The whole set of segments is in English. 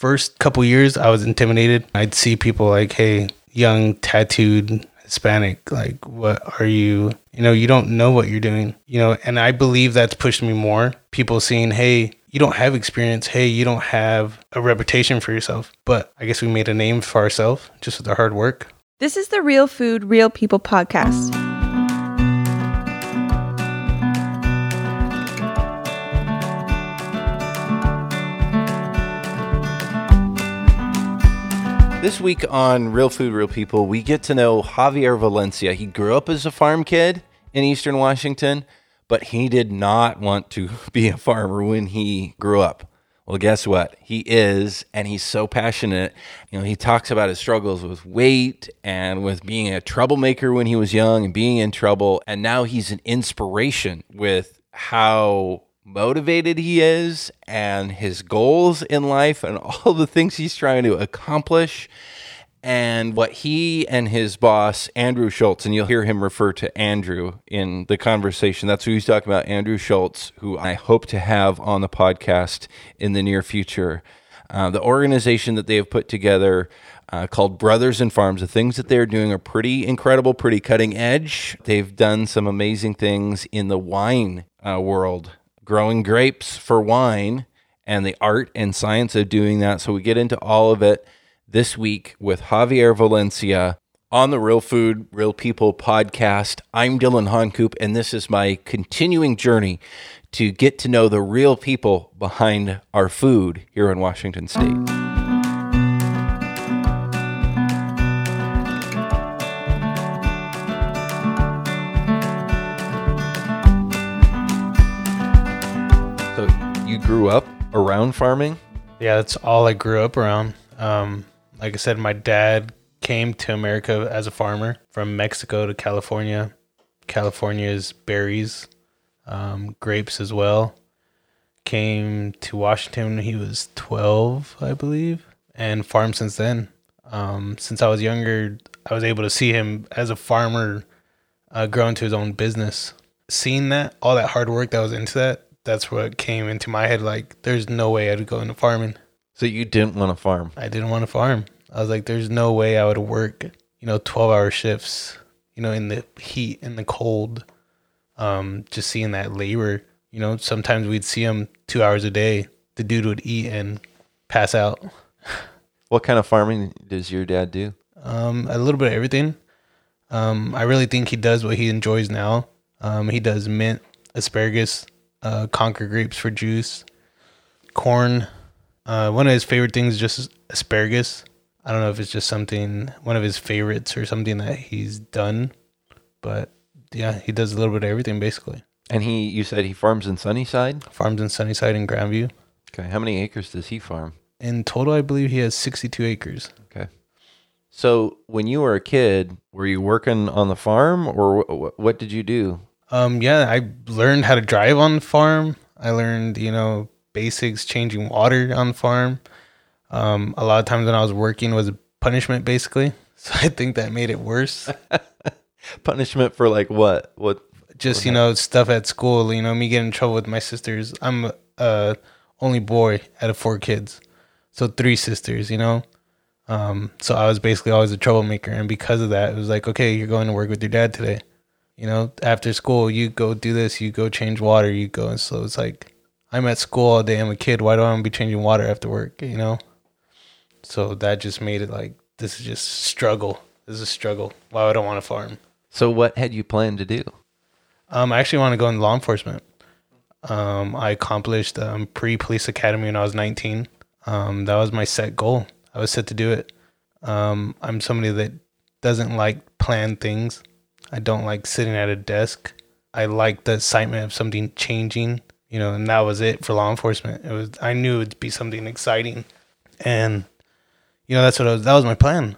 first couple years, I was intimidated. I'd see people like, hey, young, tattooed Hispanic, like, what are you? You know, you don't know what you're doing, you know, and I believe that's pushed me more. People seeing, hey, you don't have experience. Hey, you don't have a reputation for yourself. But I guess we made a name for ourselves just with our hard work. This is the Real Food, Real People podcast. This week on Real Food, Real People, we get to know Javier Valencia. He grew up as a farm kid in Eastern Washington, but he did not want to be a farmer when he grew up. Well, guess what? He is, and he's so passionate. You know, he talks about his struggles with weight and with being a troublemaker when he was young and being in trouble. And now he's an inspiration with how motivated he is and his goals in life and all the things he's trying to accomplish and what he and his boss Andrew Schultz and you'll hear him refer to Andrew in the conversation that's who he's talking about Andrew Schultz who I hope to have on the podcast in the near future uh, the organization that they have put together uh, called Brothers and Farms. The things that they're doing are pretty incredible, pretty cutting edge. They've done some amazing things in the wine uh, world growing grapes for wine and the art and science of doing that. So we get into all of it this week with Javier Valencia on the Real Food, Real People podcast. I'm Dylan Honcoop, and this is my continuing journey to get to know the real people behind our food here in Washington State. Grew up around farming? Yeah, that's all I grew up around. Um, like I said, my dad came to America as a farmer from Mexico to California. California's berries, um, grapes as well. Came to Washington when he was 12, I believe, and farmed since then. Um, since I was younger, I was able to see him as a farmer uh, grow into his own business. Seeing that, all that hard work that was into that, that's what came into my head. Like, there's no way I'd go into farming. So you didn't want to farm? I didn't want to farm. I was like, there's no way I would work, you know, 12 hour shifts, you know, in the heat and the cold. Um, just seeing that labor, you know, sometimes we'd see him two hours a day. The dude would eat and pass out. What kind of farming does your dad do? Um, a little bit of everything. Um, I really think he does what he enjoys now. Um, he does mint, asparagus, uh, Concord grapes for juice, corn. Uh, one of his favorite things is just asparagus. I don't know if it's just something one of his favorites or something that he's done, but yeah, he does a little bit of everything basically. And he, you said he farms in Sunnyside? Farms in Sunnyside and Grandview. Okay. How many acres does he farm? In total, I believe he has 62 acres. Okay. So when you were a kid, were you working on the farm or wh- what did you do? Um, yeah, I learned how to drive on the farm. I learned, you know, basics, changing water on the farm. Um, a lot of times when I was working was punishment, basically. So I think that made it worse. Punishment for like what? What? Just you know, stuff at school. You know, me getting in trouble with my sisters. I'm uh only boy out of four kids, so three sisters. You know, um, so I was basically always a troublemaker, and because of that, it was like, okay, you're going to work with your dad today. You know, after school, you go do this, you go change water, you go. And so it's like, I'm at school all day. I'm a kid. Why do I want to be changing water after work? You know. So that just made it like this is just struggle. This is a struggle. Why would I want to farm? So what had you planned to do? Um, I actually want to go into law enforcement. Um, I accomplished um, pre police academy when I was 19. Um, that was my set goal. I was set to do it. Um, I'm somebody that doesn't like plan things. I don't like sitting at a desk. I like the excitement of something changing, you know, and that was it for law enforcement. It was I knew it'd be something exciting, and you know that's what I was. That was my plan,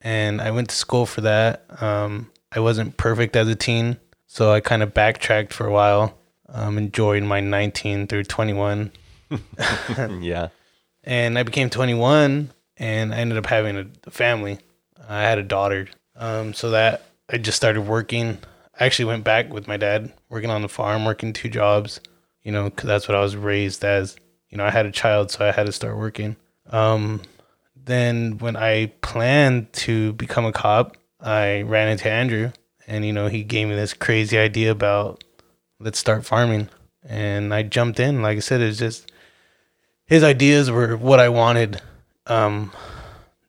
and I went to school for that. Um, I wasn't perfect as a teen, so I kind of backtracked for a while. Um, enjoyed my 19 through 21, yeah. and I became 21, and I ended up having a family. I had a daughter, um, so that I just started working. I actually went back with my dad, working on the farm, working two jobs. You know, 'cause that's what I was raised as. You know, I had a child, so I had to start working. Um, then when I planned to become a cop, I ran into Andrew, and you know he gave me this crazy idea about let's start farming, and I jumped in. Like I said, it's just his ideas were what I wanted. Um,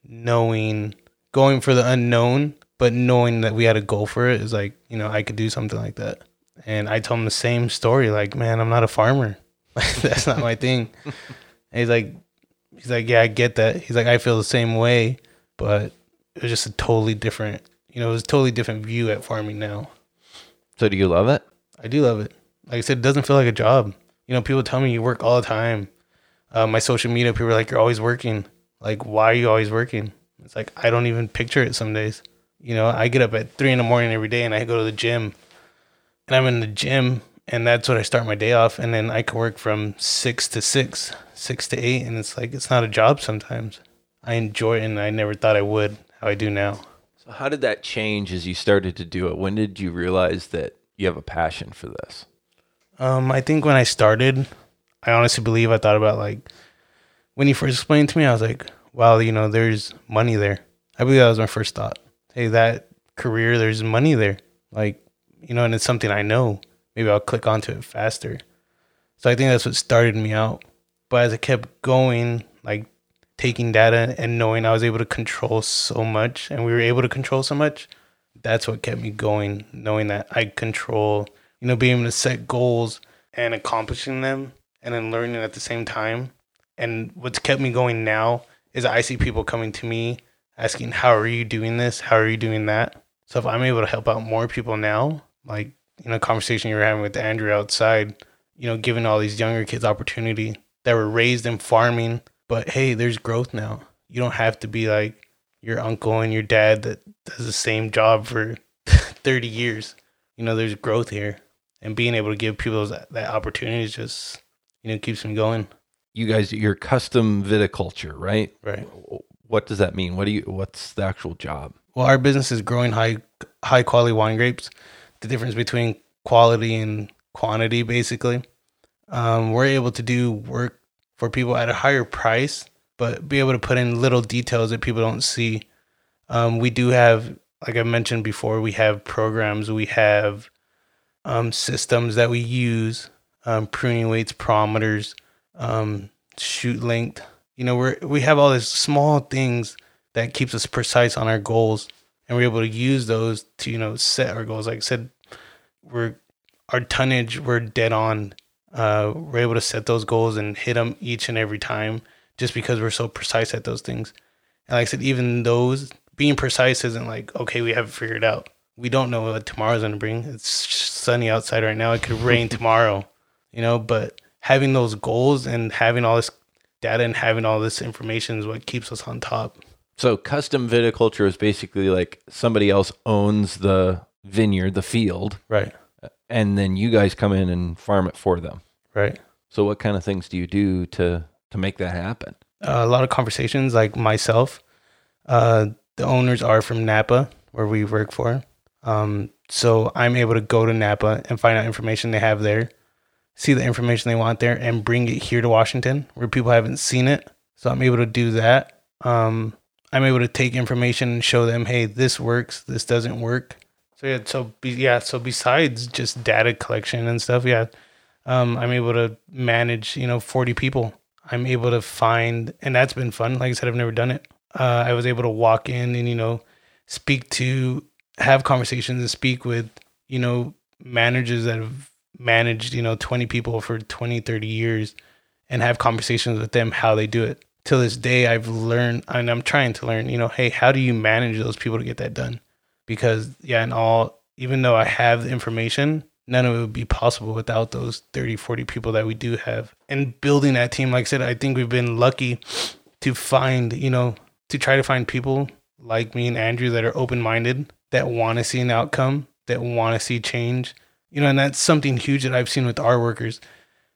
knowing going for the unknown, but knowing that we had a goal for it is like you know I could do something like that. And I told him the same story. Like, man, I'm not a farmer. That's not my thing. and he's like, he's like, yeah, I get that. He's like, I feel the same way, but it was just a totally different, you know, it was a totally different view at farming now. So do you love it? I do love it. Like I said, it doesn't feel like a job. You know, people tell me you work all the time. Uh, my social media people are like, you're always working. Like, why are you always working? It's like I don't even picture it some days. You know, I get up at three in the morning every day and I go to the gym, and I'm in the gym and that's what I start my day off. And then I can work from six to six, six to eight, and it's like it's not a job sometimes. I enjoy it, and I never thought I would how I do now. So how did that change as you started to do it? When did you realize that you have a passion for this? Um, I think when I started, I honestly believe I thought about like when he first explained to me, I was like, wow, you know, there's money there. I believe that was my first thought. That career, there's money there. Like, you know, and it's something I know maybe I'll click onto it faster. So I think that's what started me out. But as I kept going, like taking data and knowing I was able to control so much and we were able to control so much, that's what kept me going, knowing that I control, you know, being able to set goals and accomplishing them and then learning at the same time. And what's kept me going now is I see people coming to me asking, How are you doing this? How are you doing that? So if I'm able to help out more people now, like you know, conversation you were having with Andrew outside, you know, giving all these younger kids opportunity that were raised in farming, but hey, there's growth now. You don't have to be like your uncle and your dad that does the same job for 30 years. You know, there's growth here. And being able to give people that, that opportunity is just, you know, keeps them going. You guys, you're custom viticulture, right? Right. What does that mean? What do you? What's the actual job? Well, our business is growing high high quality wine grapes the difference between quality and quantity, basically. Um, we're able to do work for people at a higher price, but be able to put in little details that people don't see. Um, we do have, like I mentioned before, we have programs, we have um, systems that we use, um, pruning weights, porometers, um, shoot length. You know, we're we have all these small things that keeps us precise on our goals and we're able to use those to you know set our goals. Like I said, we're our tonnage we're dead on. Uh, we're able to set those goals and hit them each and every time just because we're so precise at those things. And like I said, even those being precise isn't like okay, we have it figured out. We don't know what tomorrow's gonna bring. It's sunny outside right now. It could rain tomorrow, you know. But having those goals and having all this data and having all this information is what keeps us on top. So custom viticulture is basically like somebody else owns the vineyard, the field, Right. and then you guys come in and farm it for them. Right. So what kind of things do you do to to make that happen? Uh, a lot of conversations, like myself. Uh, the owners are from Napa, where we work for. Um, so I'm able to go to Napa and find out information they have there, see the information they want there, and bring it here to Washington, where people haven't seen it. So I'm able to do that. Um, I'm able to take information and show them, hey, this works, this doesn't work. So yeah, so be, yeah, so besides just data collection and stuff, yeah, um, I'm able to manage, you know, 40 people. I'm able to find, and that's been fun. Like I said, I've never done it. Uh, I was able to walk in and you know, speak to, have conversations and speak with, you know, managers that have managed, you know, 20 people for 20, 30 years, and have conversations with them how they do it till this day I've learned and I'm trying to learn, you know, hey, how do you manage those people to get that done? Because yeah, and all even though I have the information, none of it would be possible without those 30, 40 people that we do have. And building that team, like I said, I think we've been lucky to find, you know, to try to find people like me and Andrew that are open minded, that want to see an outcome, that want to see change. You know, and that's something huge that I've seen with our workers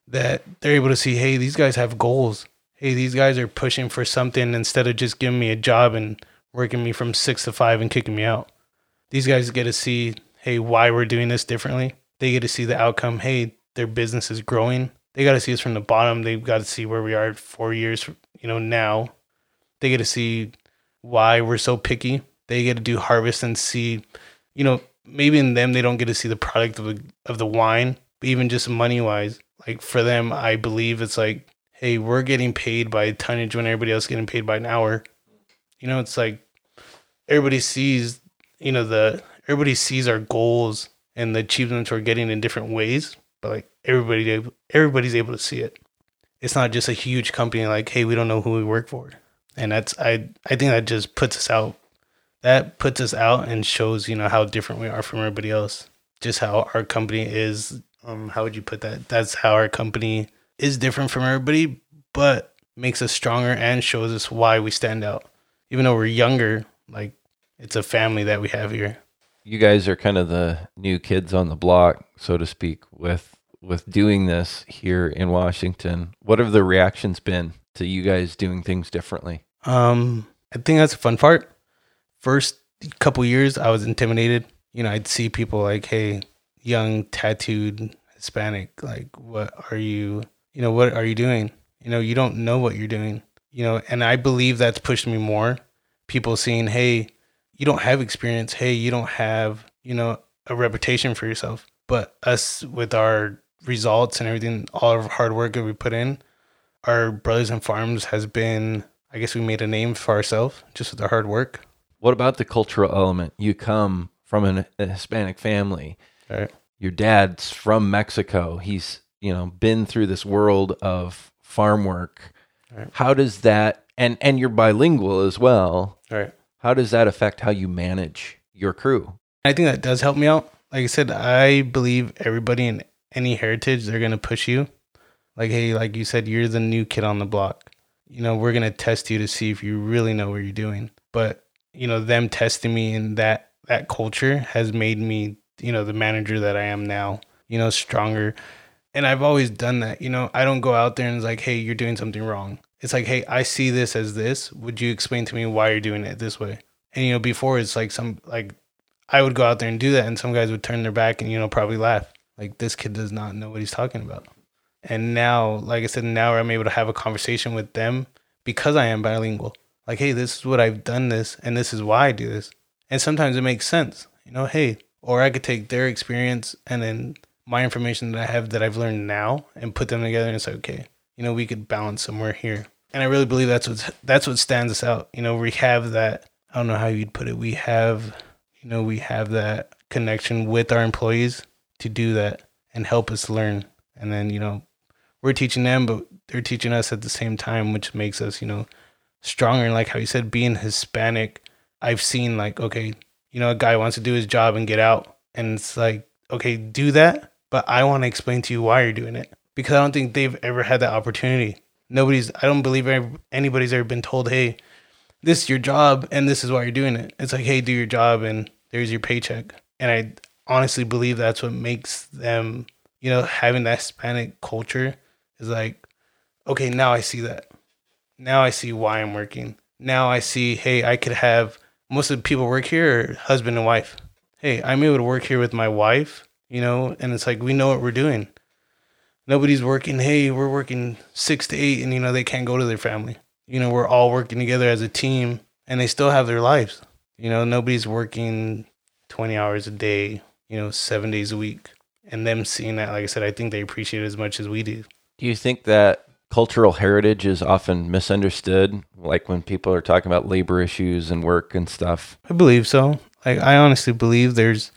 that they're able to see, hey, these guys have goals hey, these guys are pushing for something instead of just giving me a job and working me from six to five and kicking me out. These guys get to see, hey, why we're doing this differently. They get to see the outcome. Hey, their business is growing. They got to see us from the bottom. They've got to see where we are four years, you know, now They get to see why we're so picky. They get to do harvest and see, you know, maybe in them they don't get to see the product of the of the wine, but even just money wise, like for them, I believe it's like, hey, we're getting paid by tonnage when everybody else is getting paid by an hour. You know, it's like everybody sees, you know, the everybody sees our goals and the achievements we're getting in different ways, but like everybody everybody's able to see it. It's not just a huge company like, hey, we don't know who we work for. And that's I I think that just puts us out. That puts us out and shows, you know, how different we are from everybody else. Just how our company is um how would you put that? That's how our company is different from everybody, but makes us stronger and shows us why we stand out. Even though we're younger, like it's a family that we have here you guys are kind of the new kids on the block, so to speak, with with doing this here in Washington. What have the reactions been to you guys doing things differently? Um, I think that's a fun part. First couple years, I was intimidated. You know, I'd see people like, "Hey, young tattooed Hispanic, like, what are you? You know, what are you doing? You know, you don't know what you're doing. You know, and I believe that's pushed me more. People seeing, "Hey, you don't have experience. Hey, you don't have, you know, a reputation for yourself. But us with our results and everything, all of our hard work that we put in, our brothers and farms has been, I guess we made a name for ourselves just with our hard work. What about the cultural element? You come from an, a Hispanic family. Right. Your dad's from Mexico. He's, you know, been through this world of farm work. Right. How does that and and you're bilingual as well. Right. How does that affect how you manage your crew? I think that does help me out. Like I said, I believe everybody in any heritage, they're going to push you. Like, hey, like you said, you're the new kid on the block. You know, we're going to test you to see if you really know what you're doing. But, you know, them testing me in that, that culture has made me, you know, the manager that I am now, you know, stronger. And I've always done that. You know, I don't go out there and it's like, hey, you're doing something wrong it's like, hey, I see this as this. Would you explain to me why you're doing it this way? And you know, before it's like some like I would go out there and do that, and some guys would turn their back and you know probably laugh like this kid does not know what he's talking about. And now, like I said, now I'm able to have a conversation with them because I am bilingual. Like, hey, this is what I've done this, and this is why I do this. And sometimes it makes sense, you know. Hey, or I could take their experience and then my information that I have that I've learned now and put them together and say, okay, you know, we could balance somewhere here and I really believe that's what that's what stands us out. You know, we have that. I don't know how you'd put it. We have, you know, we have that connection with our employees to do that and help us learn. And then, you know, we're teaching them, but they're teaching us at the same time, which makes us, you know, stronger. And like how you said, being Hispanic, I've seen like, okay, you know, a guy wants to do his job and get out. And it's like, okay, do that. But I want to explain to you why you're doing it because I don't think they've ever had that opportunity Nobody's, I don't believe anybody's ever been told, hey, this is your job and this is why you're doing it. It's like, hey, do your job and there's your paycheck. And I honestly believe that's what makes them, you know, having that Hispanic culture is like, okay, now I see that. Now I see why I'm working. Now I see, hey, I could have most of the people work here husband and wife. Hey, I'm able to work here with my wife, you know, and it's like we know what we're doing. Nobody's working hey we're working six to eight and you know they can't go to their family. You know we're all working together as a team and they still have their lives. You know nobody's working 20 hours a day you know seven days a week. And them seeing that like i said i think they appreciate it as much as we do. Do you think that cultural heritage is often misunderstood like when people are talking about labor issues and work and stuff i believe so like i honestly believe there's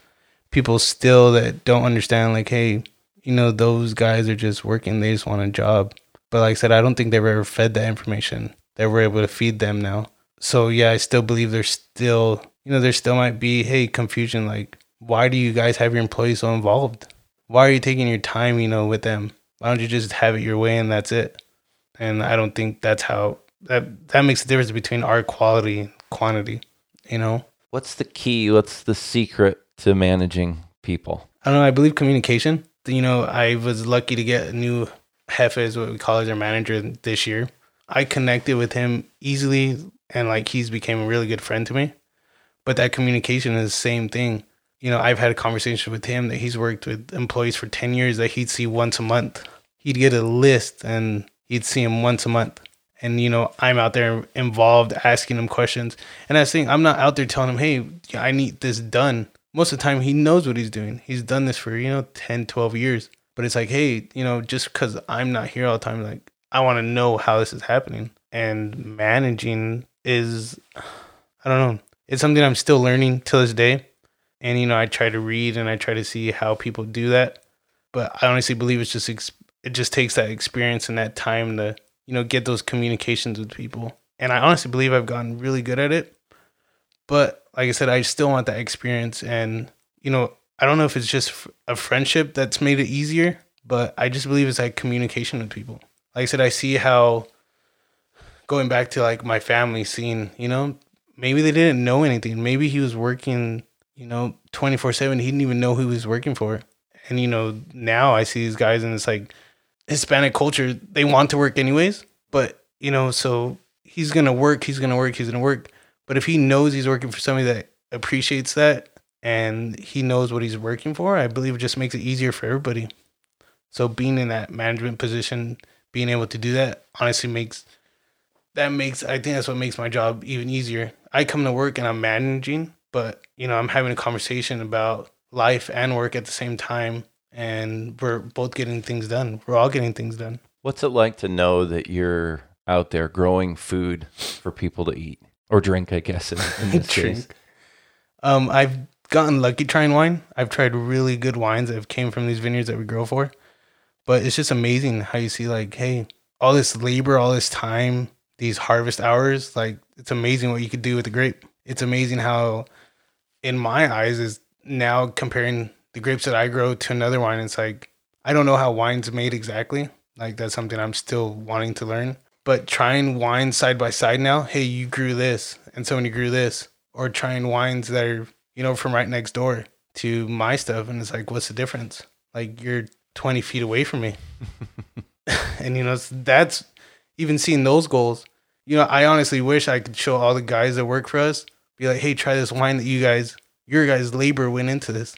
people still that don't understand like hey you know, those guys are just working. They just want a job. But like I said, I don't think they were ever fed that information that we're able to feed them now. So yeah, I still believe there's still, you know, there still might be, hey, confusion. Like, why do you guys have your employees so involved? Why are you taking your time, you know, with them? Why don't you just have it your way and that's it? And I don't think that's how that that makes a difference between art quality and quantity, you know? What's the key? What's the secret to managing people? I don't know. I believe communication you know, I was lucky to get a new Jefe, is what we call as our manager this year. I connected with him easily and like he's became a really good friend to me. But that communication is the same thing. You know, I've had a conversation with him that he's worked with employees for 10 years that he'd see once a month. He'd get a list and he'd see him once a month. And you know, I'm out there involved, asking him questions. And I think I'm not out there telling him, "Hey, I need this done." Most of the time, he knows what he's doing. He's done this for you know 10, 12 years. But it's like, hey, you know, just because I'm not here all the time, like I want to know how this is happening. And managing is, I don't know, it's something I'm still learning to this day. And you know, I try to read and I try to see how people do that. But I honestly believe it's just ex- it just takes that experience and that time to you know get those communications with people. And I honestly believe I've gotten really good at it. But like I said, I still want that experience. And you know, I don't know if it's just a friendship that's made it easier, but I just believe it's like communication with people. Like I said, I see how going back to like my family scene you know, maybe they didn't know anything. Maybe he was working, you know, 24 7. He didn't even know who he was working for. And, you know, now I see these guys and it's like Hispanic culture, they want to work anyways. But, you know, so he's to work, he's to work, he's to work. But if he knows he's working for somebody that appreciates that and he knows what he's working for, I believe it just makes it easier for everybody. So being in that management position, being able to do that honestly makes that makes I think that's what makes my job even easier. I come to work and I'm managing, but you know, I'm having a conversation about life and work at the same time and we're both getting things done. We're all getting things done. What's it like to know that you're out there growing food for people to eat or drink, I guess, in, in this case? Um, I've gotten lucky trying wine. I've tried really good wines that have came from these vineyards that we grow for. But it's just amazing how you see like, hey, all this labor, all this time, these harvest hours, like it's amazing what you could do with the grape. It's amazing how in my eyes is now comparing the grapes that I grow to another wine, it's like I don't know how wine's made exactly. Like that's something I'm still wanting to learn. But trying wines side by side now, hey, you grew this and somebody grew this, or trying wines that are, you know, from right next door to my stuff. And it's like, what's the difference? Like you're 20 feet away from me. and, you know, that's even seeing those goals. You know, I honestly wish I could show all the guys that work for us, be like, hey, try this wine that you guys, your guys' labor went into this.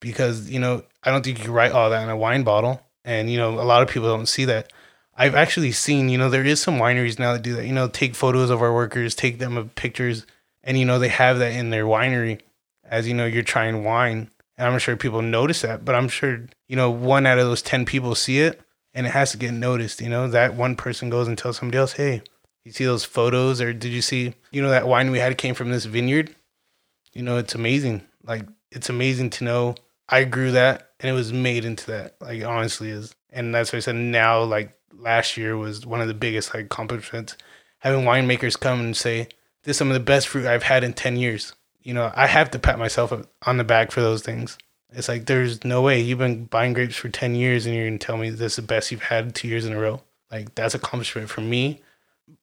Because, you know, I don't think you write all that in a wine bottle. And, you know, a lot of people don't see that. I've actually seen, you know, there is some wineries now that do that, you know, take photos of our workers, take them of pictures, and, you know, they have that in their winery as, you know, you're trying wine. And I'm sure people notice that, but I'm sure, you know, one out of those 10 people see it and it has to get noticed. You know, that one person goes and tells somebody else, hey, you see those photos or did you see, you know, that wine we had came from this vineyard? You know, it's amazing. Like, it's amazing to know I grew that and it was made into that. Like, honestly is. And that's why I said now, like, last year was one of the biggest, like, accomplishments. Having winemakers come and say, this is some of the best fruit I've had in 10 years. You know, I have to pat myself on the back for those things. It's like there's no way you've been buying grapes for ten years and you're gonna tell me this is the best you've had two years in a row. Like that's accomplishment for me,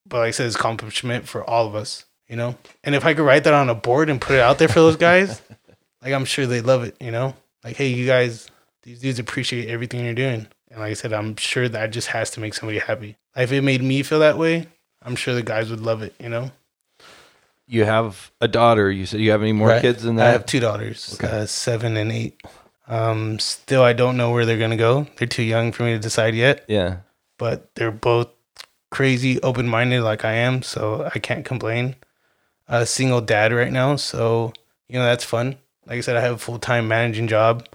but like I said, it's accomplishment for all of us. You know, and if I could write that on a board and put it out there for those guys, like I'm sure they love it. You know, like hey, you guys, these dudes appreciate everything you're doing, and like I said, I'm sure that just has to make somebody happy. Like, if it made me feel that way, I'm sure the guys would love it. You know you have a daughter. You said you have any more right. kids than that? I have two daughters, okay. uh, seven and eight. Um, still, I don't know where they're gonna go. They're too young for me to decide yet. Yeah, but they're both crazy, open minded like I am, so I can't complain. A single dad right now, so you know that's fun. Like I said, I have a full time managing job,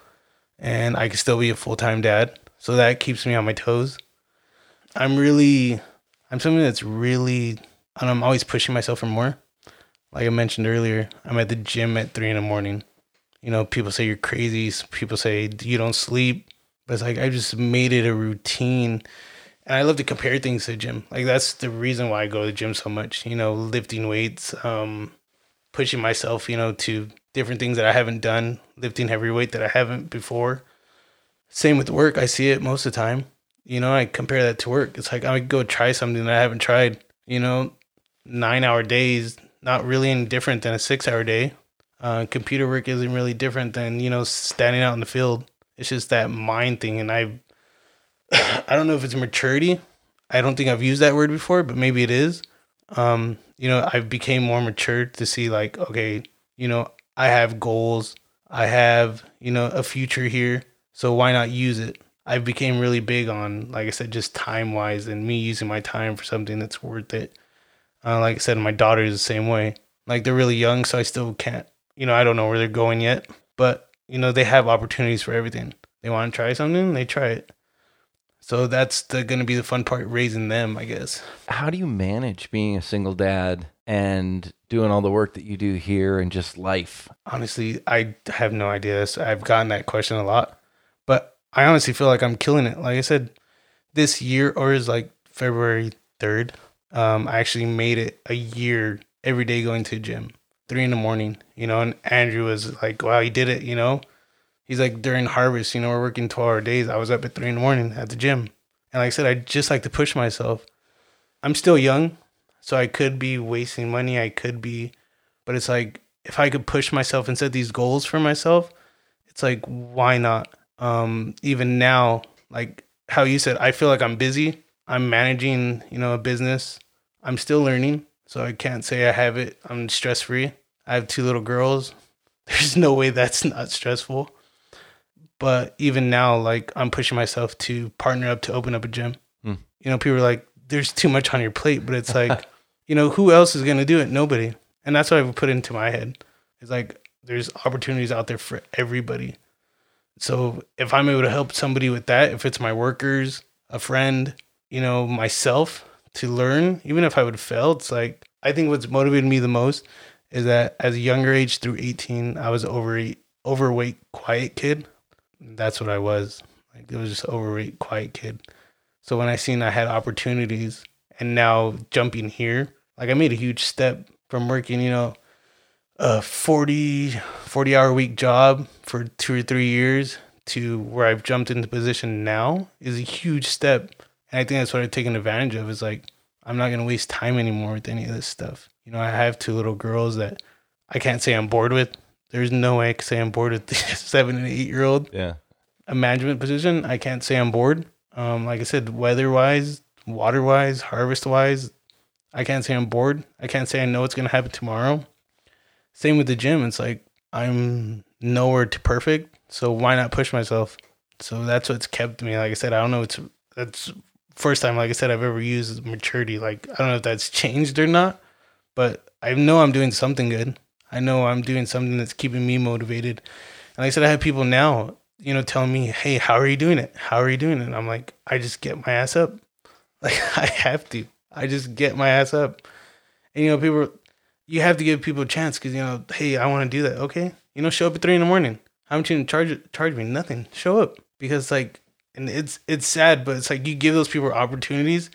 and I can still be a full time dad, so that keeps me on my toes. I'm really, I'm something that's really, and I'm always pushing myself for more like I mentioned earlier, I'm at the gym at three in the morning. You know, people say you're crazy. People say you don't sleep. But it's like I just made it a routine. And I love to compare things to the gym. Like that's the reason why I go to the gym so much. You know, lifting weights, um, pushing myself, you know, to different things that I haven't done, lifting heavy weight that I haven't before. Same with work. I see it most of the time. You know, I compare that to work. It's like I go try something that I haven't tried. You know, nine hour days, not really any different than a six hour day. Uh, computer work isn't really different than you know standing out in the field. It's just that mind thing, and I, I don't know if it's maturity. I don't think I've used that word before, but maybe it is. Um, you know, I've became more mature to see like, okay, you know, I have goals. I have you know a future here, so why not use it? I became really big on, like I said, just time wise and me using my time for something that's worth it. Uh, like I said, my daughter is the same way. Like they're really young, so I still can't, you know, I don't know where they're going yet, but you know, they have opportunities for everything. They want to try something, they try it. So that's the going to be the fun part, raising them, I guess. How do you manage being a single dad and doing all the work that you do here and just life? Honestly, I have no idea. I've gotten that question a lot, but I honestly feel like I'm killing it. Like I said, this year or is like February 3rd, um, I actually made it a year every day going to the gym, three in the morning, you know, and Andrew was like, wow, he did it, you know? He's like, during harvest, you know, we're working 12 hour days. I was up at three in the morning at the gym. And like I said, I just like to push myself. I'm still young, so I could be wasting money. I could be, but it's like, if I could push myself and set these goals for myself, it's like, why not? Um, even now, like how you said, I feel like I'm busy. I'm managing, you know, a business. I'm still learning, so I can't say I have it. I'm stress free. I have two little girls. There's no way that's not stressful. But even now, like I'm pushing myself to partner up to open up a gym. Hmm. You know, people are like, "There's too much on your plate," but it's like, you know, who else is gonna do it? Nobody. And that's what I've put into my head. It's like there's opportunities out there for everybody. So if I'm able to help somebody with that, if it's my workers, a friend, you know, myself to learn, even if I would fail, it's like I think what's motivated me the most is that as a younger age through 18, I was overweight, overweight, quiet kid. That's what I was. Like it was just overweight, quiet kid. So when I seen I had opportunities and now jumping here, like I made a huge step from working, you know, a 40, 40 hour week job for two or three years to where I've jumped into position now is a huge step. And I think that's what I've taken advantage of is like, I'm not going to waste time anymore with any of this stuff. You know, I have two little girls that I can't say I'm bored with. There's no way I can say I'm bored with the seven and eight year old. Yeah. A management position, I can't say I'm bored. Um, like I said, weather wise, water wise, harvest wise, I can't say I'm bored. I can't say I know what's going to happen tomorrow. Same with the gym. It's like I'm nowhere to perfect. So why not push myself? So that's what's kept me. Like I said, I don't know. It's that's first time, like I said, I've ever used maturity. Like I don't know if that's changed or not, but I know I'm doing something good. I know I'm doing something that's keeping me motivated. And like I said, I have people now, you know, telling me, "Hey, how are you doing it? How are you doing it?" And I'm like, I just get my ass up. Like I have to. I just get my ass up. And you know, people, you have to give people a chance because you know, hey, I want to do that. Okay, you know, show up at three in the morning. How much you gonna charge charge me? Nothing. Show up because like, and it's it's sad, but it's like you give those people opportunities,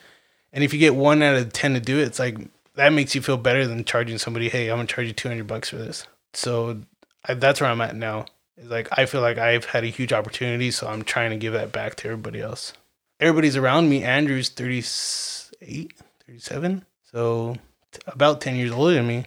and if you get one out of ten to do it, it's like that makes you feel better than charging somebody. Hey, I'm gonna charge you two hundred bucks for this. So I, that's where I'm at now. Is like I feel like I've had a huge opportunity, so I'm trying to give that back to everybody else. Everybody's around me. Andrew's 38, 37, so t- about 10 years older than me.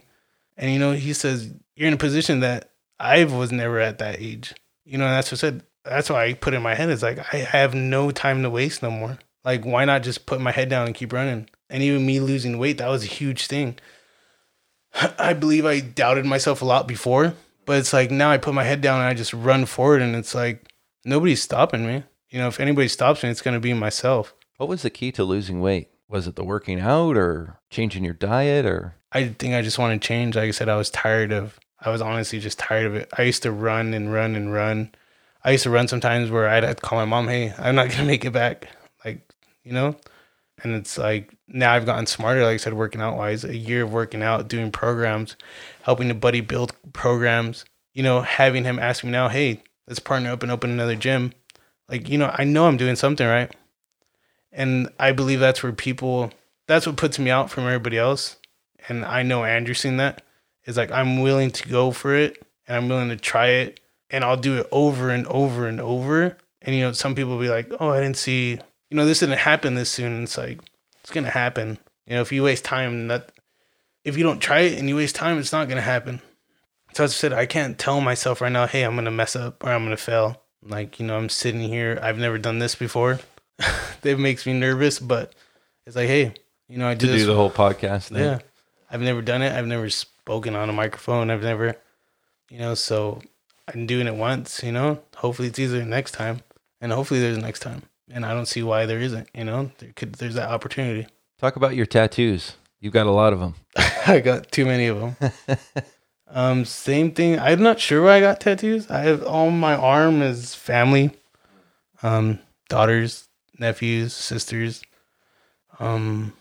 And you know, he says you're in a position that I was never at that age. You know, that's what I said. That's why I put in my head is like I have no time to waste no more. Like why not just put my head down and keep running? And even me losing weight, that was a huge thing. I believe I doubted myself a lot before, but it's like now I put my head down and I just run forward and it's like nobody's stopping me. You know, if anybody stops me, it's going to be myself. What was the key to losing weight? Was it the working out or changing your diet or I think I just want to change. Like I said, I was tired of, I was honestly just tired of it. I used to run and run and run. I used to run sometimes where I'd have to call my mom, hey, I'm not going to make it back. Like, you know? And it's like now I've gotten smarter, like I said, working out wise. A year of working out, doing programs, helping the buddy build programs, you know, having him ask me now, hey, let's partner up and open another gym. Like, you know, I know I'm doing something right. And I believe that's where people, that's what puts me out from everybody else. And I know Andrew seen that. Is like, I'm willing to go for it and I'm willing to try it. And I'll do it over and over and over. And, you know, some people will be like, oh, I didn't see, you know, this didn't happen this soon. It's like, it's to happen. You know, if you waste time, that, if you don't try it and you waste time, it's not to happen. So as I said, I can't tell myself right now, hey, I'm to mess up or I'm to fail. Like, you know, I'm sitting here. I've never done this before. that makes me nervous, but it's like, hey, you know, I this. do the whole podcast thing? yeah. I've never done it. I've never spoken on a microphone. I've never, you know, so I'm doing it once, you know. Hopefully it's easier next time. and hopefully there's next time. And I don't see why there isn't. You know, there could there's that opportunity. Talk about your tattoos. You've got a lot of them. I got too many of them. um, same thing. I'm not sure where I got tattoos. I have on my arm is family, um, daughters, nephews, sisters. Um,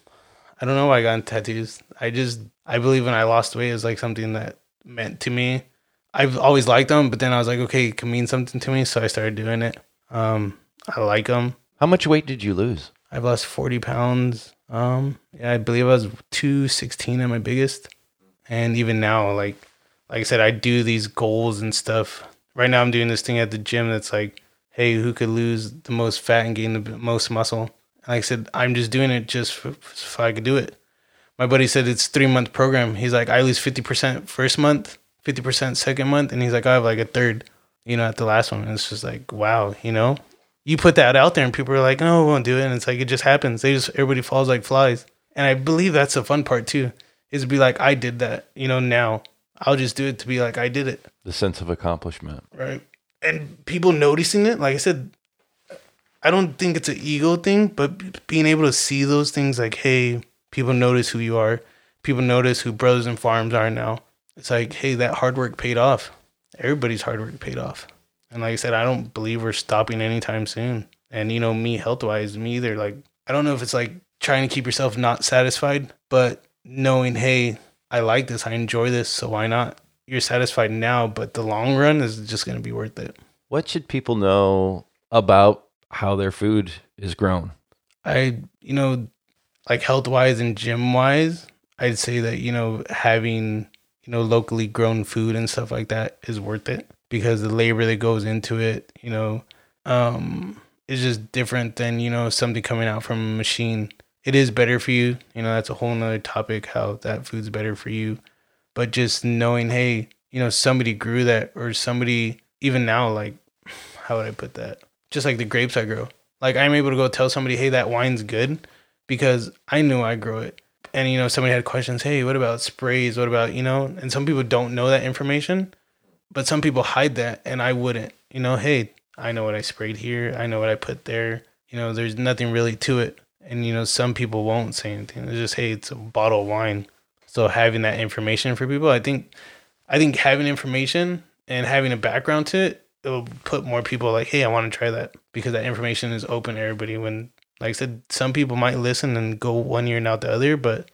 I don't know why I got tattoos. I just I believe when I lost weight is like something that meant to me. I've always liked them, but then I was like, okay, it can mean something to me, so I started doing it. Um, I like them. How much weight did you lose? I've lost 40 pounds. Um, yeah, I believe I was 216 at my biggest. And even now, like, like I said, I do these goals and stuff. Right now, I'm doing this thing at the gym that's like, hey, who could lose the most fat and gain the most muscle? And like I said, I'm just doing it just for, if I could do it. My buddy said it's three month program. He's like, I lose 50% first month, 50% second month. And he's like, I have like a third, you know, at the last one. And it's just like, wow, you know, you put that out there and people are like, no, we won't do it. And it's like, it just happens. They just, everybody falls like flies. And I believe that's the fun part too, is to be like, I did that, you know, now I'll just do it to be like, I did it. The sense of accomplishment. Right. And people noticing it, like I said, I don't think it's an ego thing, but being able to see those things like, hey, people notice who you are. People notice who Brothers and Farms are now. It's like, hey, that hard work paid off. Everybody's hard work paid off. And like I said, I don't believe we're stopping anytime soon. And you know, me health wise, me either. Like, I don't know if it's like trying to keep yourself not satisfied, but knowing, hey, I like this, I enjoy this, so why not? You're satisfied now, but the long run is just going to be worth it. What should people know about how their food is grown? I, you know, like health wise and gym wise, I'd say that, you know, having, you know, locally grown food and stuff like that is worth it because the labor that goes into it, you know, um, is just different than, you know, something coming out from a machine. It is better for you. You know, that's a whole nother topic, how that food's better for you. But just knowing, hey, you know, somebody grew that or somebody even now, like, how would I put that? Just like the grapes I grow. Like I'm able to go tell somebody, hey, that wine's good because I knew I grow it. And you know, somebody had questions, hey, what about sprays? What about, you know, and some people don't know that information, but some people hide that and I wouldn't. You know, hey, I know what I sprayed here, I know what I put there. You know, there's nothing really to it. And you know, some people won't say anything. It's just, hey, it's a bottle of wine. So having that information for people, I think I think having information and having a background to it, it'll put more people like, hey, I want to try that because that information is open to everybody. When, like I said, some people might listen and go one ear and out the other, but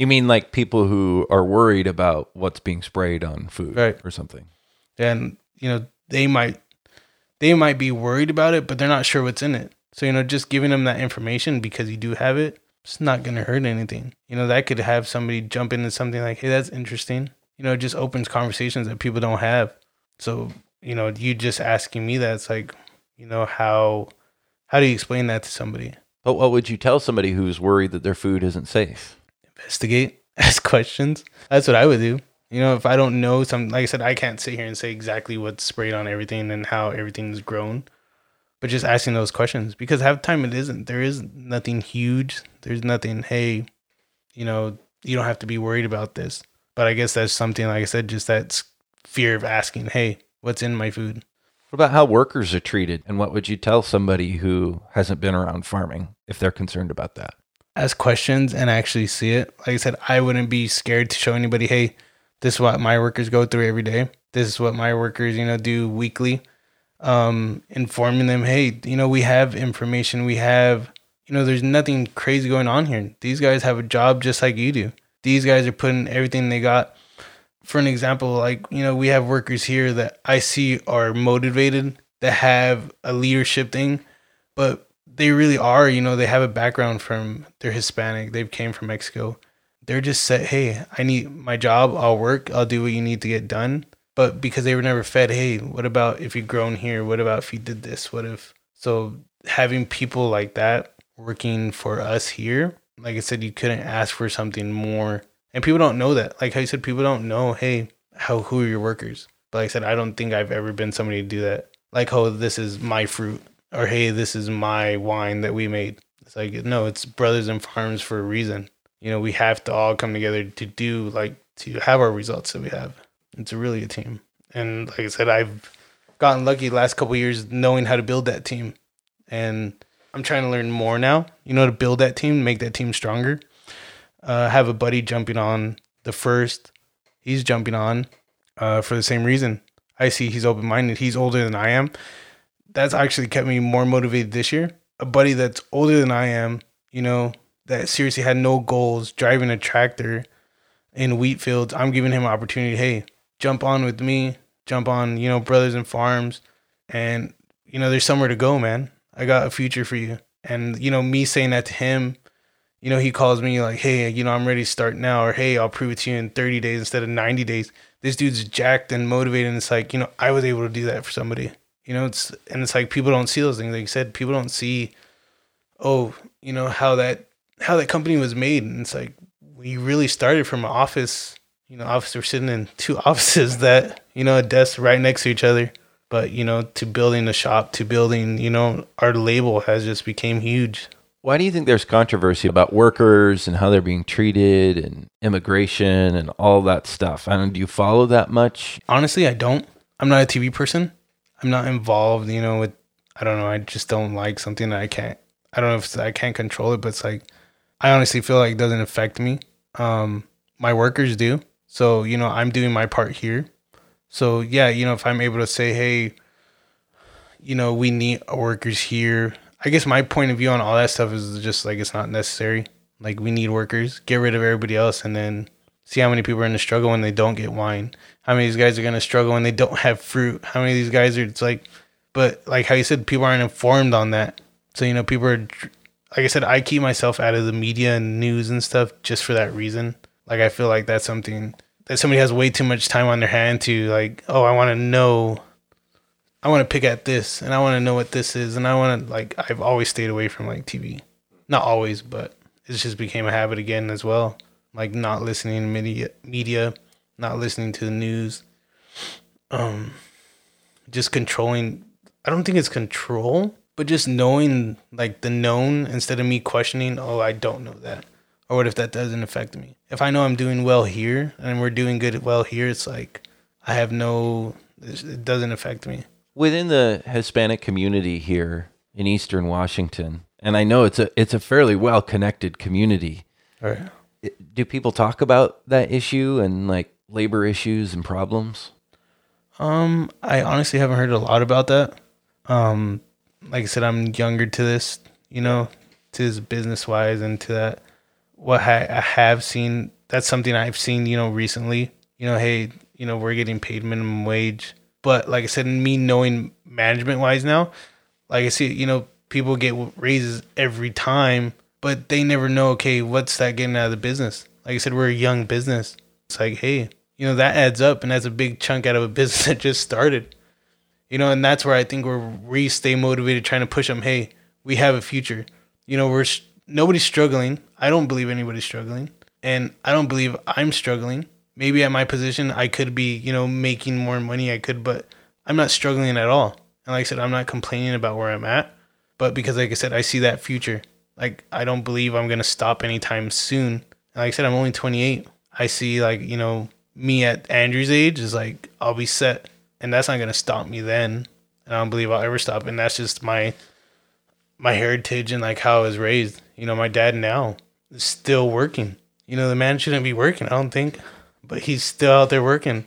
You mean like people who are worried about what's being sprayed on food Right. or something? and you know they might they might be worried about it, but they're not sure what's in it. So you know, just giving them that information because you do have it, it's not gonna hurt anything. You know, that could have somebody jump into something like, hey, that's interesting. You know, it just opens conversations that people don't have. So you know, you just asking me that, it's like, you know, how how do you explain that to somebody? But what would you tell somebody who's worried that their food isn't safe? Investigate, ask questions. That's what I would do. You know, if I don't know some, like I said, I can't sit here and say exactly what's sprayed on everything and how everything's grown, but just asking those questions because half the time it isn't. There is nothing huge. There's nothing. Hey, you know, you don't have to be worried about this. But I guess that's something, like I said, just that fear of asking, hey, what's in my food? What about how workers are treated? And what would you tell somebody who hasn't been around farming if they're concerned about that? Ask questions and actually see it. Like I said, I wouldn't be scared to show anybody, hey, this is what my workers go through every day. This is what my workers, you know, do weekly. Um, informing them, hey, you know, we have information, we have, you know, there's nothing crazy going on here. These guys have a job just like you do. These guys are putting everything they got. For an example, like, you know, we have workers here that I see are motivated, that have a leadership thing, but they really are you know they have a background from they're hispanic they've came from mexico. They're just said hey i need my job i'll work i'll do what you need to get done. But because they were never fed hey what about if you grown here? What about if you did this? What if so having people like that working for us here like i said you couldn't ask for something more. And people don't know that. Like how you said people don't know hey how who are your workers? But like i said i don't think i've ever been somebody to do that. Like oh this is my fruit or hey, this is my wine that we made. It's like no, it's brothers and farms for a reason. You know, we have to all come together to do like to have our results that we have. It's really a team. And like I said, I've gotten lucky last couple years knowing how to build that team, and I'm trying to learn more now. You know, to build that team, make that team stronger. Uh, have a buddy jumping on the first. He's jumping on uh, for the same reason. I see he's open minded. He's older than I am. That's actually kept me more motivated this year. A buddy that's older than I am, you know, that seriously had no goals, driving a tractor in wheat fields. I'm giving him an opportunity. Hey, jump on with me. Jump on, you know, Brothers in Farms, and you know, there's somewhere to go, man. I got a future for you. And you know, me saying that to him, you know, he calls me like, hey, you know, I'm ready to start now, or hey, I'll prove it to you in 30 days instead of 90 days. This dude's jacked and motivated. And it's like, you know, I was able to do that for somebody. You know, it's and it's like people don't see those things. Like you said, people don't see, oh, you know, how that how that company was made. And it's like we really started from an office. You know, office sitting in two offices that you know a desk right next to each other. But you know, to building the shop, to building, you know, our label has just became huge. Why do you think there's controversy about workers and how they're being treated and immigration and all that stuff? I don't do you follow that much? Honestly, I don't. I'm not a TV person. I'm not involved, you know, with I don't know, I just don't like something that I can't I don't know if I can't control it, but it's like I honestly feel like it doesn't affect me. Um my workers do. So, you know, I'm doing my part here. So, yeah, you know, if I'm able to say, "Hey, you know, we need workers here." I guess my point of view on all that stuff is just like it's not necessary. Like we need workers. Get rid of everybody else and then see how many people are in the struggle when they don't get wine. How many of these guys are gonna struggle when they don't have fruit? How many of these guys are it's like but like how you said, people aren't informed on that. So, you know, people are like I said, I keep myself out of the media and news and stuff just for that reason. Like I feel like that's something that somebody has way too much time on their hand to like, oh, I want to know I want to pick at this and I want to know what this is and I want to like I've always stayed away from like TV. Not always, but it just became a habit again as well. Like not listening to media, media, not listening to the news. Um just controlling I don't think it's control, but just knowing like the known instead of me questioning, oh, I don't know that. Or what if that doesn't affect me? If I know I'm doing well here and we're doing good well here, it's like I have no it doesn't affect me within the Hispanic community here in Eastern Washington, and I know it's a it's a fairly well connected community. Right. Do people talk about that issue and like labor issues and problems? Um, I honestly haven't heard a lot about that. Um, like I said, I'm younger to this, you know, to this business wise and to that. What I, I have seen, that's something I've seen, you know, recently. You know, hey, you know, we're getting paid minimum wage but like I said, me knowing management wise now, like I see, you know, people get raises every time, but they never know, okay, what's that getting out of the business? Like I said, we're a young business. It's like, hey, you know, that adds up and that's a big chunk out of a business that just started. You know, and that's where I think we're re stay motivated trying to push them, hey, we have a future. You know, we're nobody's struggling. I don't believe anybody's struggling. And I don't believe I'm struggling maybe at my position I could be, you know, making more money. I could, but I'm not struggling at all. And like I said, I'm not complaining about where I'm at, but because like I said, I see that future. Like I don't believe I'm gonna stop anytime soon. Like I said, I'm only 28. I see like you know me at Andrew's age is like I'll be set, and that's not gonna stop me then. And I don't believe I'll ever stop. And that's just my my heritage and like how I was raised. You know, my dad now is still working. You know, the man shouldn't be working. I don't think but he's still out there working.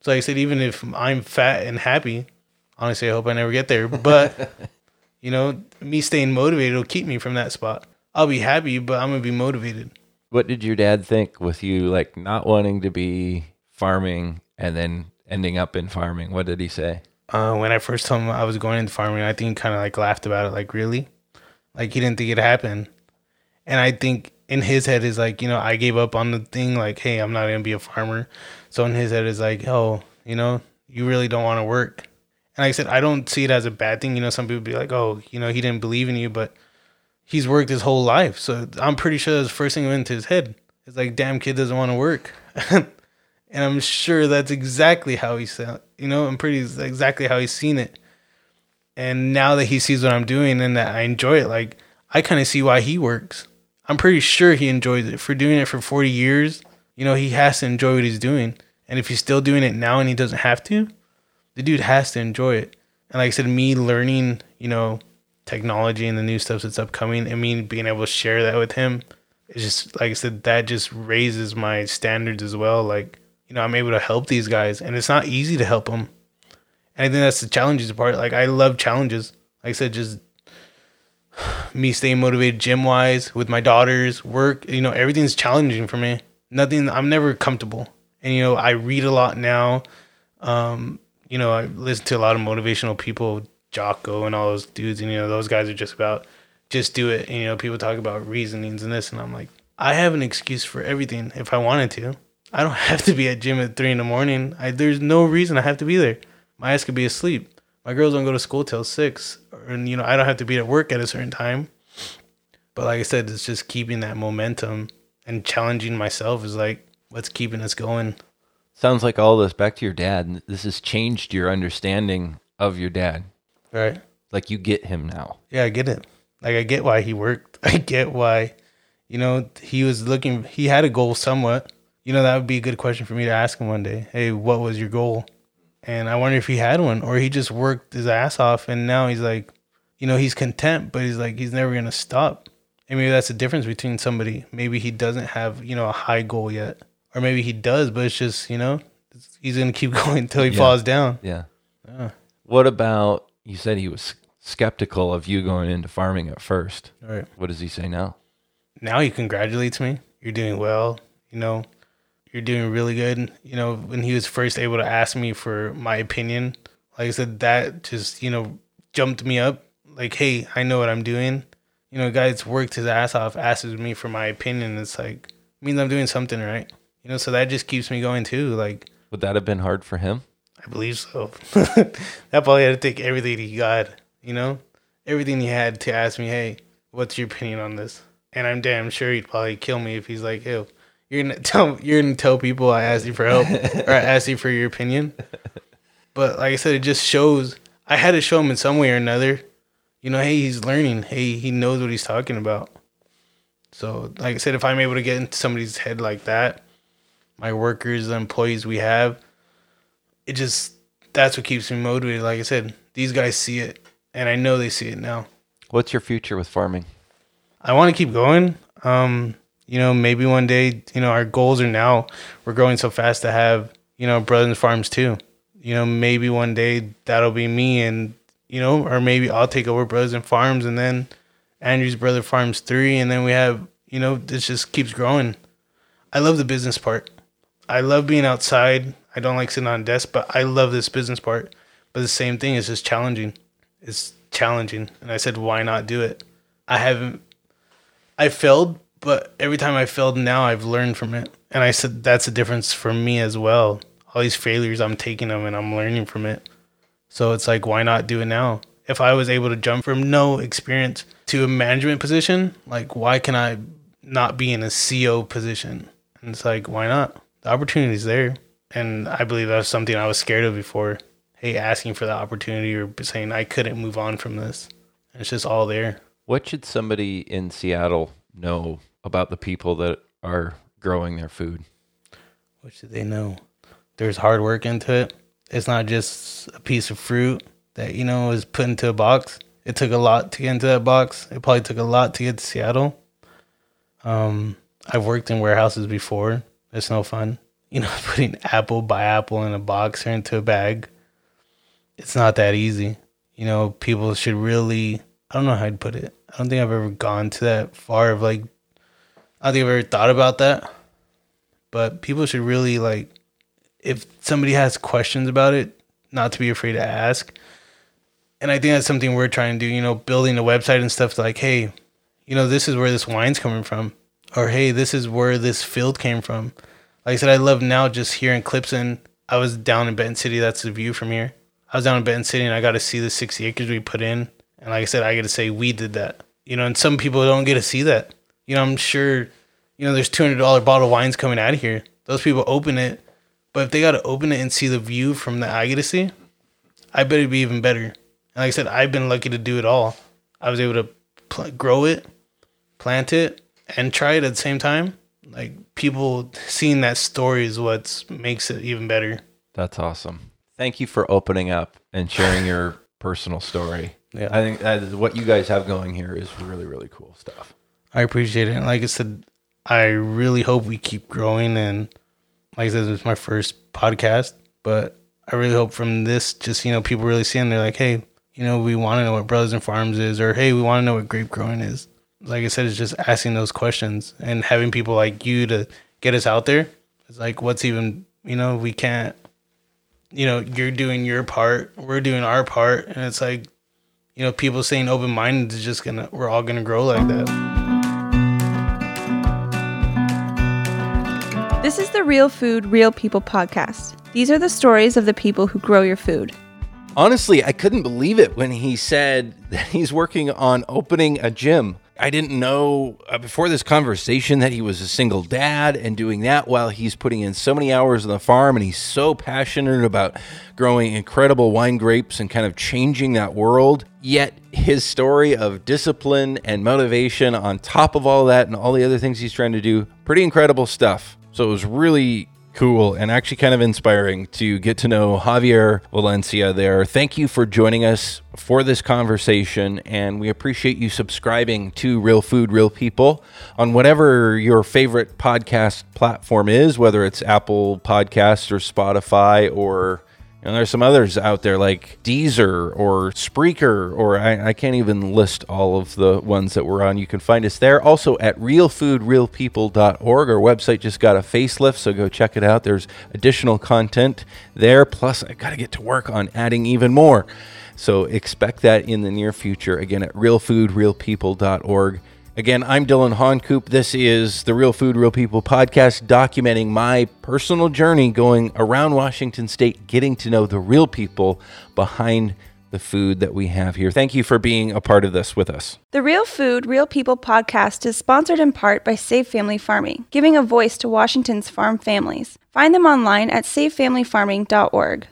So like I said, even if I'm fat and happy, honestly, I hope I never get there. But you know, me staying motivated will keep me from that spot. I'll be happy, but I'm gonna be motivated. What did your dad think with you like not wanting to be farming and then ending up in farming? What did he say? Uh, when I first told him I was going into farming, I think he kind of like laughed about it, like really, like he didn't think it happened. And I think in his head is like, you know, I gave up on the thing, like, hey, I'm not gonna be a farmer. So in his head is like, oh, you know, you really don't want to work. And like I said, I don't see it as a bad thing. You know, some people be like, oh, you know, he didn't believe in you, but he's worked his whole life. So I'm pretty sure that's the first thing that went into his head. It's like, damn, kid doesn't want to work. and I'm sure that's exactly how he said, you know, I'm pretty exactly how he's seen it. And now that he sees what I'm doing and that I enjoy it, like I kind of see why he works. I'm pretty sure he enjoys it. For doing it for 40 years, you know, he has to enjoy what he's doing. And if he's still doing it now and he doesn't have to, the dude has to enjoy it. And like I said, me learning, you know, technology and the new stuff that's upcoming, and me being able to share that with him, it's just like I said, that just raises my standards as well. Like, you know, I'm able to help these guys, and it's not easy to help them. And I think that's the challenges part. Like, I love challenges. Like I said, just me staying motivated gym wise with my daughters, work, you know, everything's challenging for me. Nothing, I'm never comfortable. And, you know, I read a lot now. Um, you know, I listen to a lot of motivational people, Jocko and all those dudes, and, you know, those guys are just about just do it. And, you know, people talk about reasonings and this, and I'm like, I have an excuse for everything if I wanted to. I don't have to be at gym at three in the morning. I, there's no reason I have to be there. My ass could be asleep. My girls don't go to school till six, and you know I don't have to be at work at a certain time. But like I said, it's just keeping that momentum and challenging myself is like what's keeping us going. Sounds like all this back to your dad. This has changed your understanding of your dad. Right? Like you get him now. Yeah, I get it. Like I get why he worked. I get why, you know, he was looking. He had a goal somewhat. You know, that would be a good question for me to ask him one day. Hey, what was your goal? And I wonder if he had one or he just worked his ass off and now he's like, you know, he's content, but he's like, he's never going to stop. And maybe that's the difference between somebody. Maybe he doesn't have, you know, a high goal yet. Or maybe he does, but it's just, you know, he's to keep going until he Yeah. falls down. Yeah. Yeah. What about you said he was skeptical of you going into farming at first. All right. What does he say now? now he congratulates me. You're doing well. You know, you're doing really good. You know, when he was first able to ask me for my opinion, like I said, that just, you know, jumped me up. Like, hey, I know what I'm doing. You know, a guy that's worked his ass off asks me for my opinion. It's like, means I'm doing something right. You know, so that just keeps me going too. Like, Would that have been hard for him? I believe so. that probably had to take everything he got, you know, everything he had to ask me, hey, what's your opinion on this? And I'm damn sure he'd probably kill me if he's like, hey, you're gonna tell you're gonna tell people I asked you for help or I asked you for your opinion. But like I said, it just shows I had to show him in some way or another. You know, hey, he's learning. Hey, he knows what he's talking about. So, like I said, if I'm able to get into somebody's head like that, my workers, the employees we have, it just that's what keeps me motivated. Like I said, these guys see it, and I know they see it now. What's your future with farming? I want to keep going. Um, you know, maybe one day, you know, our goals are now we're growing so fast to have, you know, brothers farms too. You know, maybe one day that'll be me and, you know, or maybe I'll take over Brothers in Farms and then Andrew's brother farms three and then we have, you know, this just keeps growing. I love the business part. I love being outside. I don't like sitting on a desk, but I love this business part. But the same thing is just challenging. It's challenging. And I said, why not do it? I haven't I failed, but every time I failed now I've learned from it. And I said that's a difference for me as well. All these failures I'm taking them and I'm learning from it. So it's like why not do it now? If I was able to jump from no experience to a management position, like why can I not be in a CO position? And it's like why not? The opportunity's there. And I believe that was something I was scared of before. Hey, asking for the opportunity or saying I couldn't move on from this. And it's just all there. What should somebody in Seattle know about the people that are growing their food? What should they know? There's hard work into it. It's not just a piece of fruit that, you know, is put into a box. It took a lot to get into that box. It probably took a lot to get to Seattle. Um, I've worked in warehouses before. It's no fun. You know, putting apple by apple in a box or into a bag. It's not that easy. You know, people should really I don't know how I'd put it. I don't think I've ever gone to that far of like I don't think I've ever thought about that. But people should really like if somebody has questions about it, not to be afraid to ask. And I think that's something we're trying to do, you know, building a website and stuff like, hey, you know, this is where this wine's coming from. Or hey, this is where this field came from. Like I said, I love now just hearing clips and I was down in Benton City, that's the view from here. I was down in Benton City and I got to see the 60 acres we put in. And like I said, I get to say we did that. You know, and some people don't get to see that. You know, I'm sure, you know, there's $200 bottle of wines coming out of here. Those people open it. But if they got to open it and see the view from the I get to see, I bet it'd be even better. And like I said, I've been lucky to do it all. I was able to pl- grow it, plant it, and try it at the same time. Like people seeing that story is what makes it even better. That's awesome. Thank you for opening up and sharing your personal story. Yeah. I think that is what you guys have going here is really, really cool stuff. I appreciate it. And like I said, I really hope we keep growing. And like I said, it's my first podcast, but I really hope from this, just, you know, people really seeing, and they're like, hey, you know, we want to know what Brothers in Farms is, or hey, we want to know what grape growing is. Like I said, it's just asking those questions and having people like you to get us out there. It's like, what's even, you know, we can't, you know, you're doing your part, we're doing our part. And it's like, you know, people saying open minded is just gonna, we're all gonna grow like that. This is the Real Food, Real People podcast. These are the stories of the people who grow your food. Honestly, I couldn't believe it when he said that he's working on opening a gym. I didn't know uh, before this conversation that he was a single dad and doing that while he's putting in so many hours on the farm and he's so passionate about growing incredible wine grapes and kind of changing that world. Yet his story of discipline and motivation on top of all that and all the other things he's trying to do, pretty incredible stuff. So it was really cool and actually kind of inspiring to get to know Javier Valencia there. Thank you for joining us for this conversation, and we appreciate you subscribing to Real Food, Real People on whatever your favorite podcast platform is, whether it's Apple Podcasts or Spotify or and there's some others out there like Deezer or Spreaker, or I, I, can't even list all of the ones that we're on. You can find us there. Also at realfoodrealpeople.org. Our website just got a facelift, so go check it out. There's additional content there. Plus, I got to get to work on adding even more. So expect that in the near future. Again, at realfoodrealpeople.org. Again, I'm Dylan Honcoop. This is the Real Food, Real People podcast, documenting my personal journey going around Washington State, getting to know the real people behind the food that we have here. Thank you for being a part of this with us. The Real Food, Real People podcast is sponsored in part by Save Family Farming, giving a voice to Washington's farm families. Find them online at savefamilyfarming.org.